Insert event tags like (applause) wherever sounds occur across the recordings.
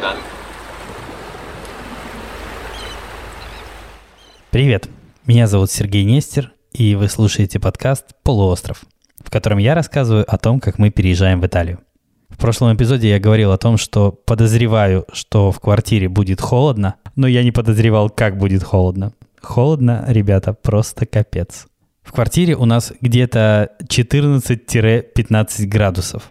чемодан. Привет, меня зовут Сергей Нестер, и вы слушаете подкаст «Полуостров», в котором я рассказываю о том, как мы переезжаем в Италию. В прошлом эпизоде я говорил о том, что подозреваю, что в квартире будет холодно, но я не подозревал, как будет холодно. Холодно, ребята, просто капец. В квартире у нас где-то 14-15 градусов.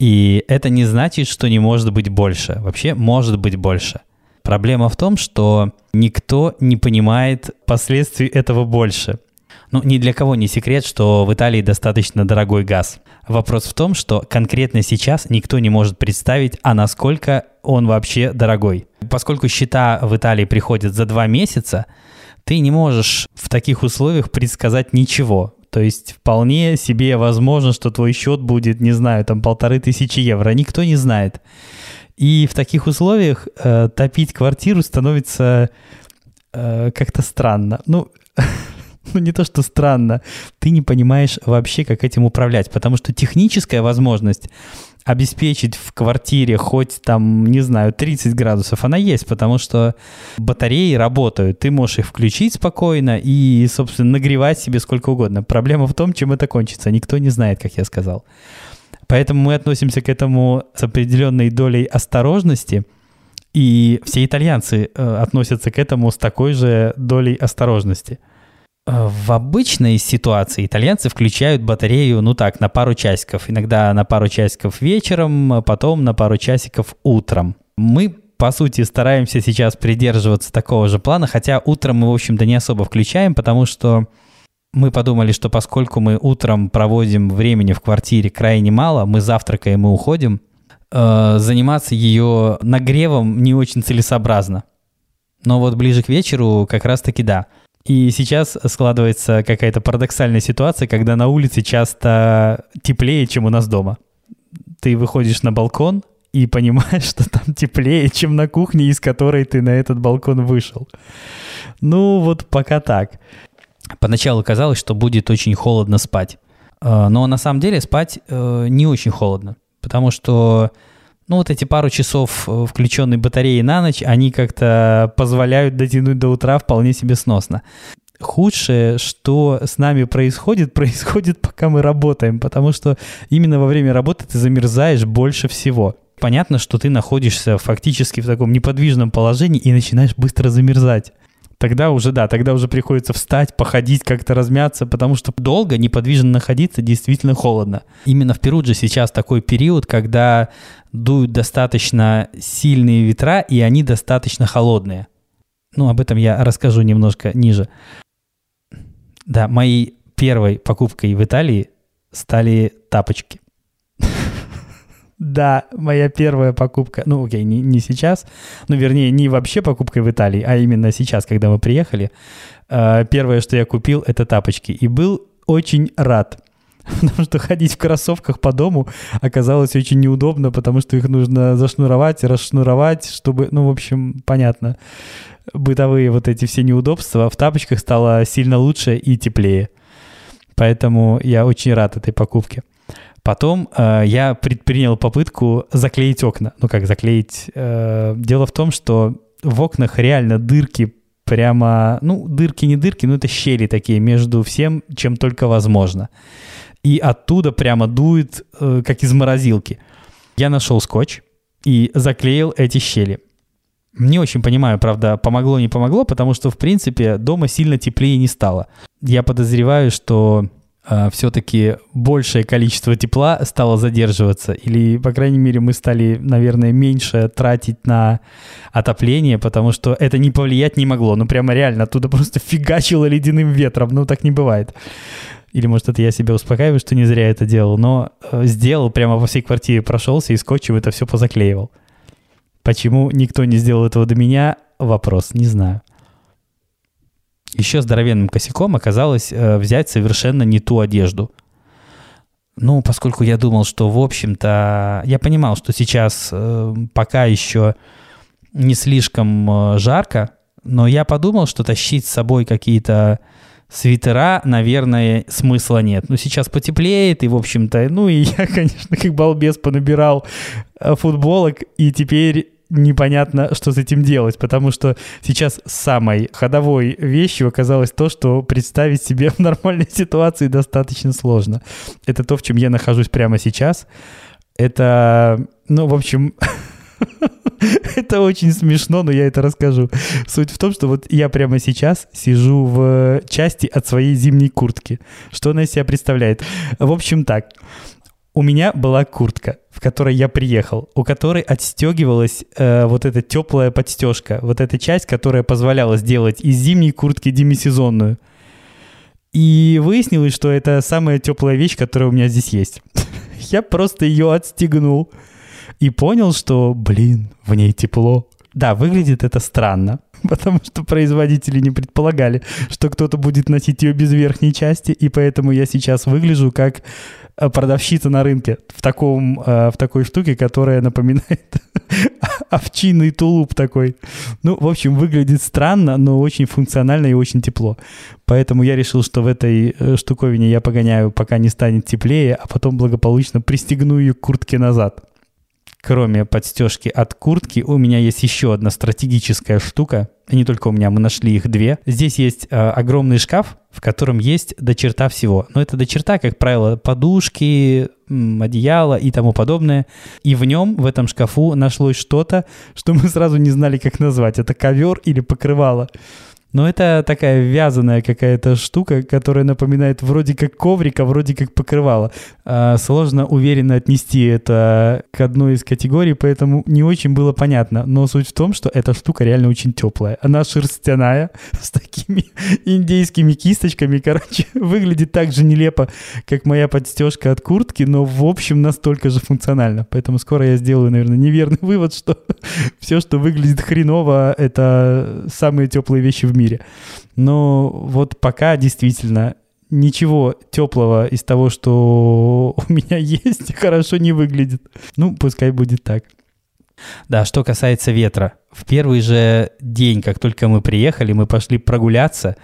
И это не значит, что не может быть больше. Вообще может быть больше. Проблема в том, что никто не понимает последствий этого больше. Ну, ни для кого не секрет, что в Италии достаточно дорогой газ. Вопрос в том, что конкретно сейчас никто не может представить, а насколько он вообще дорогой. Поскольку счета в Италии приходят за два месяца, ты не можешь в таких условиях предсказать ничего. То есть вполне себе возможно, что твой счет будет, не знаю, там полторы тысячи евро. Никто не знает. И в таких условиях э, топить квартиру становится э, как-то странно. Ну, (laughs) ну, не то, что странно, ты не понимаешь вообще, как этим управлять, потому что техническая возможность обеспечить в квартире хоть там, не знаю, 30 градусов, она есть, потому что батареи работают, ты можешь их включить спокойно и, собственно, нагревать себе сколько угодно. Проблема в том, чем это кончится, никто не знает, как я сказал. Поэтому мы относимся к этому с определенной долей осторожности, и все итальянцы э, относятся к этому с такой же долей осторожности. В обычной ситуации итальянцы включают батарею, ну так, на пару часиков. Иногда на пару часиков вечером, а потом на пару часиков утром. Мы по сути, стараемся сейчас придерживаться такого же плана, хотя утром мы, в общем-то, не особо включаем, потому что мы подумали, что поскольку мы утром проводим времени в квартире крайне мало, мы завтракаем и уходим, э, заниматься ее нагревом не очень целесообразно. Но вот ближе к вечеру как раз-таки да. И сейчас складывается какая-то парадоксальная ситуация, когда на улице часто теплее, чем у нас дома. Ты выходишь на балкон и понимаешь, что там теплее, чем на кухне, из которой ты на этот балкон вышел. Ну, вот пока так. Поначалу казалось, что будет очень холодно спать. Э, но на самом деле спать э, не очень холодно, потому что ну, вот эти пару часов э, включенной батареи на ночь, они как-то позволяют дотянуть до утра вполне себе сносно. Худшее, что с нами происходит, (laughs) происходит, пока мы работаем, потому что именно во время работы ты замерзаешь больше всего. Понятно, что ты находишься фактически в таком неподвижном положении и начинаешь быстро замерзать тогда уже, да, тогда уже приходится встать, походить, как-то размяться, потому что долго неподвижно находиться действительно холодно. Именно в Перудже сейчас такой период, когда дуют достаточно сильные ветра, и они достаточно холодные. Ну, об этом я расскажу немножко ниже. Да, моей первой покупкой в Италии стали тапочки. Да, моя первая покупка, ну окей, не, не сейчас, ну вернее, не вообще покупкой в Италии, а именно сейчас, когда мы приехали. Э, первое, что я купил, это тапочки. И был очень рад. (laughs) Потому что ходить в кроссовках по дому оказалось очень неудобно, потому что их нужно зашнуровать, расшнуровать, чтобы, ну, в общем, понятно, бытовые вот эти все неудобства. В тапочках стало сильно лучше и теплее. Поэтому я очень рад этой покупке. Потом э, я предпринял попытку заклеить окна. Ну как заклеить? Э, дело в том, что в окнах реально дырки прямо, ну дырки не дырки, но это щели такие между всем, чем только возможно. И оттуда прямо дует, э, как из морозилки. Я нашел скотч и заклеил эти щели. Не очень понимаю, правда, помогло, не помогло, потому что, в принципе, дома сильно теплее не стало. Я подозреваю, что все-таки большее количество тепла стало задерживаться, или, по крайней мере, мы стали, наверное, меньше тратить на отопление, потому что это не повлиять не могло. Ну, прямо реально, оттуда просто фигачило ледяным ветром. Ну, так не бывает. Или, может, это я себя успокаиваю, что не зря это делал, но э, сделал, прямо во всей квартире прошелся и скотчем это все позаклеивал. Почему никто не сделал этого до меня? Вопрос, не знаю. Еще здоровенным косяком оказалось э, взять совершенно не ту одежду. Ну, поскольку я думал, что, в общем-то, я понимал, что сейчас э, пока еще не слишком э, жарко, но я подумал, что тащить с собой какие-то свитера, наверное, смысла нет. Ну, сейчас потеплеет, и, в общем-то, ну, и (laughs) я, конечно, как балбес понабирал футболок, и теперь непонятно, что с этим делать, потому что сейчас самой ходовой вещью оказалось то, что представить себе в нормальной ситуации достаточно сложно. Это то, в чем я нахожусь прямо сейчас. Это, ну, в общем, (laughs) это очень смешно, но я это расскажу. Суть в том, что вот я прямо сейчас сижу в части от своей зимней куртки. Что она из себя представляет? В общем так, у меня была куртка, в которой я приехал, у которой отстегивалась э, вот эта теплая подстежка, вот эта часть, которая позволяла сделать из зимней куртки демисезонную. И выяснилось, что это самая теплая вещь, которая у меня здесь есть. (laughs) Я просто ее отстегнул и понял, что, блин, в ней тепло. Да, выглядит это странно, (laughs) потому что производители не предполагали, что кто-то будет носить ее без верхней части, и поэтому я сейчас выгляжу как э, продавщица на рынке в, таком, э, в такой штуке, которая напоминает (laughs) овчинный тулуп такой. Ну, в общем, выглядит странно, но очень функционально и очень тепло. Поэтому я решил, что в этой э, штуковине я погоняю, пока не станет теплее, а потом благополучно пристегну ее к куртке назад кроме подстежки от куртки, у меня есть еще одна стратегическая штука. И не только у меня, мы нашли их две. Здесь есть э, огромный шкаф, в котором есть до черта всего. Но это до черта, как правило, подушки, одеяло и тому подобное. И в нем, в этом шкафу, нашлось что-то, что мы сразу не знали, как назвать. Это ковер или покрывало. Но это такая вязаная какая-то штука, которая напоминает вроде как коврик, а вроде как покрывало. А, сложно уверенно отнести это к одной из категорий, поэтому не очень было понятно. Но суть в том, что эта штука реально очень теплая. Она шерстяная, (laughs) с такими индейскими кисточками. Короче, (laughs) выглядит так же нелепо, как моя подстежка от куртки, но в общем настолько же функционально. Поэтому скоро я сделаю, наверное, неверный (laughs) вывод, что все, что выглядит хреново, это самые теплые вещи в мире. Но вот пока действительно ничего теплого из того, что (laughs) у меня есть, хорошо не выглядит. Ну, пускай будет так. Да, что касается ветра. В первый же день, как только мы приехали, мы пошли прогуляться,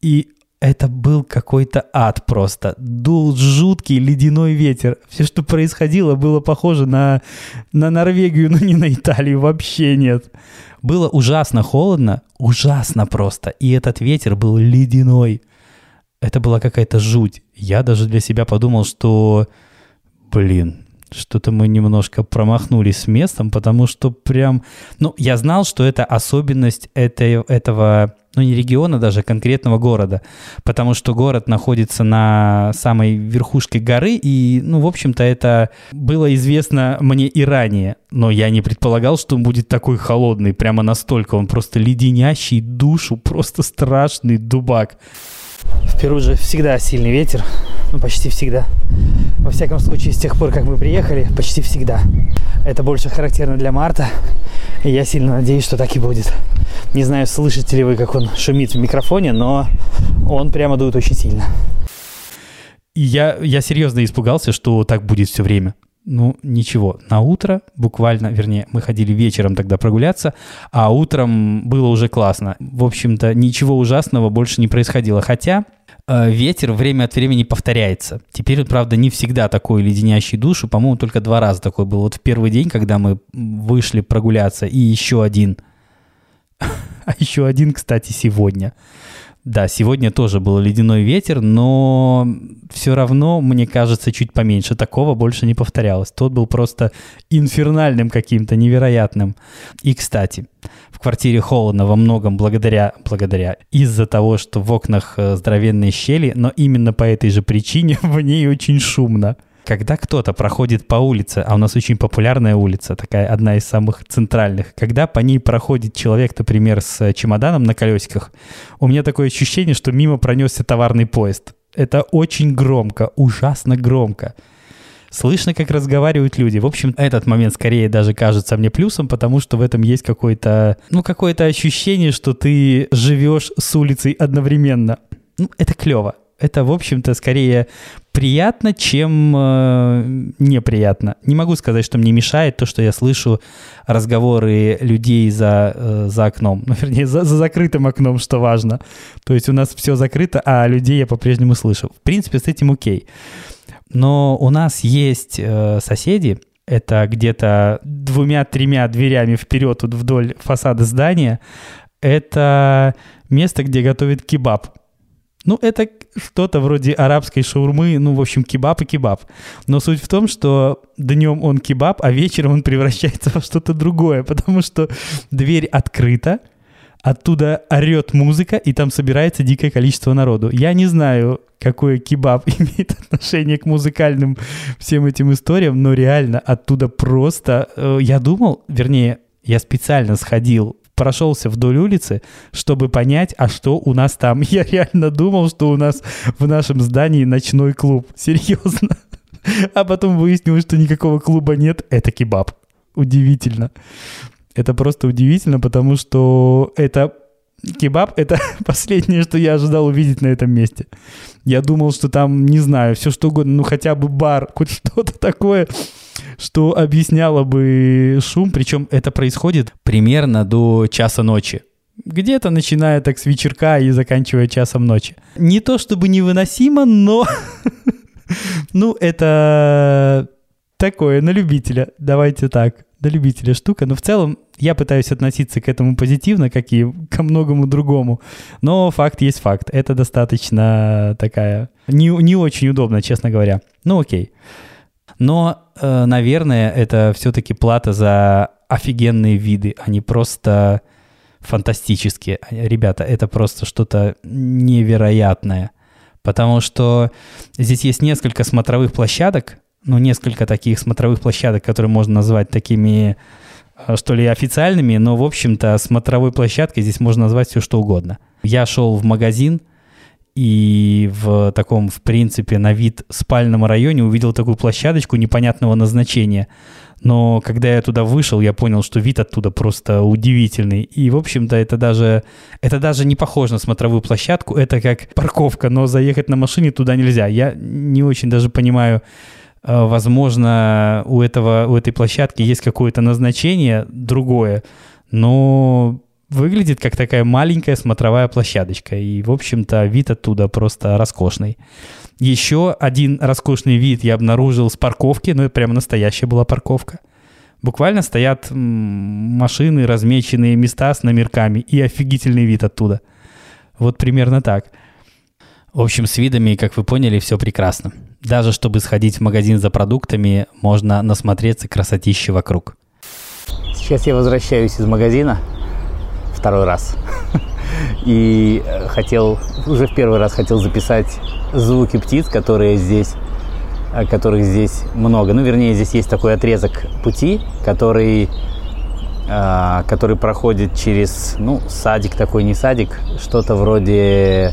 и это был какой-то ад просто. Дул жуткий ледяной ветер. Все, что происходило, было похоже на, на Норвегию, но не на Италию. Вообще нет. Было ужасно холодно, ужасно просто. И этот ветер был ледяной. Это была какая-то жуть. Я даже для себя подумал, что, блин, что-то мы немножко промахнулись с местом, потому что прям... Ну, я знал, что это особенность этой, этого ну не региона даже, а конкретного города, потому что город находится на самой верхушке горы, и, ну, в общем-то, это было известно мне и ранее, но я не предполагал, что он будет такой холодный, прямо настолько, он просто леденящий душу, просто страшный дубак. В Перу же всегда сильный ветер, ну почти всегда. Во всяком случае, с тех пор, как мы приехали, почти всегда. Это больше характерно для марта, и я сильно надеюсь, что так и будет. Не знаю, слышите ли вы, как он шумит в микрофоне, но он прямо дует очень сильно. Я, я серьезно испугался, что так будет все время. Ну, ничего. На утро буквально, вернее, мы ходили вечером тогда прогуляться, а утром было уже классно. В общем-то, ничего ужасного больше не происходило. Хотя э, ветер время от времени повторяется. Теперь, правда, не всегда такой леденящий душу. По-моему, только два раза такой был. Вот в первый день, когда мы вышли прогуляться, и еще один. (laughs) А еще один, кстати, сегодня. Да, сегодня тоже был ледяной ветер, но все равно, мне кажется, чуть поменьше. Такого больше не повторялось. Тот был просто инфернальным каким-то, невероятным. И, кстати, в квартире холодно во многом благодаря, благодаря из-за того, что в окнах э, здоровенные щели, но именно по этой же причине (laughs) в ней очень шумно. Когда кто-то проходит по улице, а у нас очень популярная улица, такая одна из самых центральных, когда по ней проходит человек, например, с чемоданом на колесиках, у меня такое ощущение, что мимо пронесся товарный поезд. Это очень громко, ужасно громко. Слышно, как разговаривают люди. В общем, этот момент скорее даже кажется мне плюсом, потому что в этом есть какое-то, ну, какое-то ощущение, что ты живешь с улицей одновременно. Ну, это клево это, в общем-то, скорее приятно, чем э, неприятно. Не могу сказать, что мне мешает то, что я слышу разговоры людей за, э, за окном. Ну, вернее, за, за закрытым окном, что важно. То есть у нас все закрыто, а людей я по-прежнему слышу. В принципе, с этим окей. Но у нас есть э, соседи, это где-то двумя-тремя дверями вперед вот вдоль фасада здания, это место, где готовят кебаб. Ну, это что-то вроде арабской шаурмы, ну, в общем, кебаб и кебаб. Но суть в том, что днем он кебаб, а вечером он превращается во что-то другое, потому что дверь открыта, оттуда орет музыка, и там собирается дикое количество народу. Я не знаю, какой кебаб (laughs) имеет отношение к музыкальным всем этим историям, но реально оттуда просто... Э, я думал, вернее, я специально сходил прошелся вдоль улицы, чтобы понять, а что у нас там. (laughs) Я реально думал, что у нас в нашем здании ночной клуб. (laughs) Серьезно. А потом выяснилось, что никакого клуба нет. Это кебаб. Удивительно. Это просто удивительно, потому что это кебаб — это (laughs) последнее, что я ожидал увидеть на этом месте. Я думал, что там, не знаю, все что угодно, ну хотя бы бар, хоть что-то такое, что объясняло бы шум. Причем это происходит примерно до часа ночи. Где-то начиная так с вечерка и заканчивая часом ночи. Не то чтобы невыносимо, но... (laughs) Ну, это такое, на любителя. Давайте так до любителя штука. Но в целом я пытаюсь относиться к этому позитивно, как и ко многому другому. Но факт есть факт. Это достаточно такая... Не, не очень удобно, честно говоря. Ну окей. Но, э, наверное, это все-таки плата за офигенные виды, а не просто фантастические. Ребята, это просто что-то невероятное. Потому что здесь есть несколько смотровых площадок, ну, несколько таких смотровых площадок, которые можно назвать такими, э, что ли, официальными, но, в общем-то, смотровой площадкой здесь можно назвать все, что угодно. Я шел в магазин, и в таком, в принципе, на вид спальном районе увидел такую площадочку непонятного назначения. Но когда я туда вышел, я понял, что вид оттуда просто удивительный. И, в общем-то, это даже, это даже не похоже на смотровую площадку. Это как парковка, но заехать на машине туда нельзя. Я не очень даже понимаю, Э, возможно, у, этого, у этой площадки есть какое-то назначение другое, но выглядит как такая маленькая смотровая площадочка. И, в общем-то, вид оттуда просто роскошный. Еще один роскошный вид я обнаружил с парковки, ну, это прямо настоящая была парковка. Буквально стоят машины, размеченные места с номерками и офигительный вид оттуда. Вот примерно так. В общем, с видами, как вы поняли, все прекрасно. Даже чтобы сходить в магазин за продуктами, можно насмотреться красотища вокруг. Сейчас я возвращаюсь из магазина второй раз. (laughs) И э, хотел, уже в первый раз хотел записать звуки птиц, которые здесь, которых здесь много. Ну, вернее, здесь есть такой отрезок пути, который, э, который проходит через, ну, садик такой, не садик, что-то вроде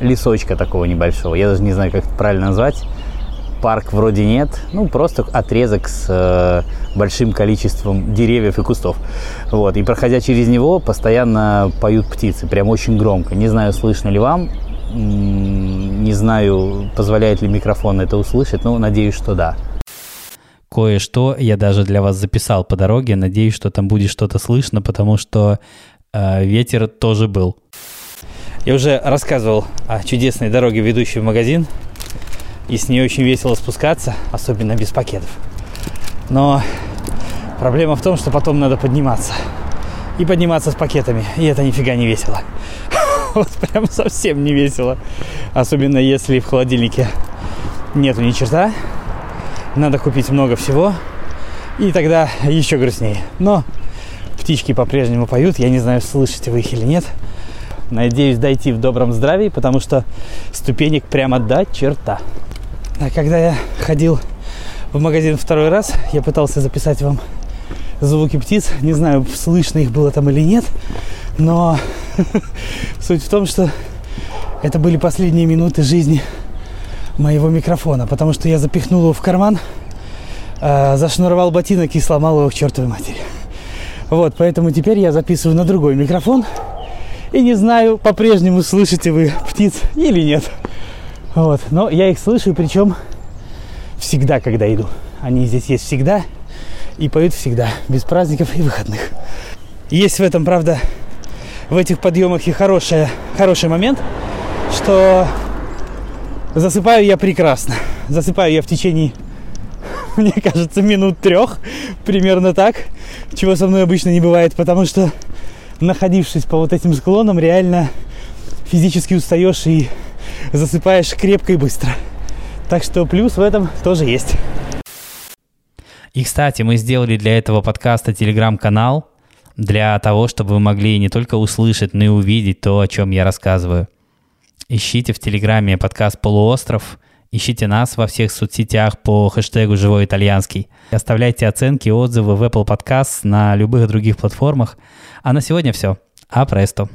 лесочка такого небольшого. Я даже не знаю, как это правильно назвать парк вроде нет, ну просто отрезок с э, большим количеством деревьев и кустов. Вот, и проходя через него, постоянно поют птицы, прям очень громко. Не знаю, слышно ли вам, не знаю, позволяет ли микрофон это услышать, но надеюсь, что да. Кое-что я даже для вас записал по дороге, надеюсь, что там будет что-то слышно, потому что э, ветер тоже был. Я уже рассказывал о чудесной дороге, ведущей в магазин и с ней очень весело спускаться, особенно без пакетов. Но проблема в том, что потом надо подниматься. И подниматься с пакетами. И это нифига не весело. (laughs) Вот прям совсем не весело. Особенно если в холодильнике нету ни черта. Надо купить много всего. И тогда еще грустнее. Но птички по-прежнему поют. Я не знаю, слышите вы их или нет. Надеюсь дойти в добром здравии, потому что ступенек прямо до черта. А когда я ходил в магазин второй раз, я пытался записать вам звуки птиц. Не знаю, слышно их было там или нет, но (laughs) суть в том, что это были последние минуты жизни моего микрофона, потому что я запихнул его в карман, э, зашнуровал ботинок и сломал его к чертовой матери. Вот, поэтому теперь я записываю на другой микрофон. И не знаю, по-прежнему слышите вы птиц или нет. Вот. Но я их слышу, причем всегда, когда иду. Они здесь есть всегда и поют всегда, без праздников и выходных. Есть в этом, правда, в этих подъемах и хорошая, хороший момент, что засыпаю я прекрасно. Засыпаю я в течение (laughs) мне кажется, минут трех, примерно так, чего со мной обычно не бывает, потому что, находившись по вот этим склонам, реально физически устаешь и засыпаешь крепко и быстро. Так что плюс в этом тоже есть. И, кстати, мы сделали для этого подкаста телеграм-канал для того, чтобы вы могли не только услышать, но и увидеть то, о чем я рассказываю. Ищите в Телеграме подкаст «Полуостров», ищите нас во всех соцсетях по хэштегу «Живой итальянский». Оставляйте оценки, отзывы в Apple Podcasts на любых других платформах. А на сегодня все. А престо.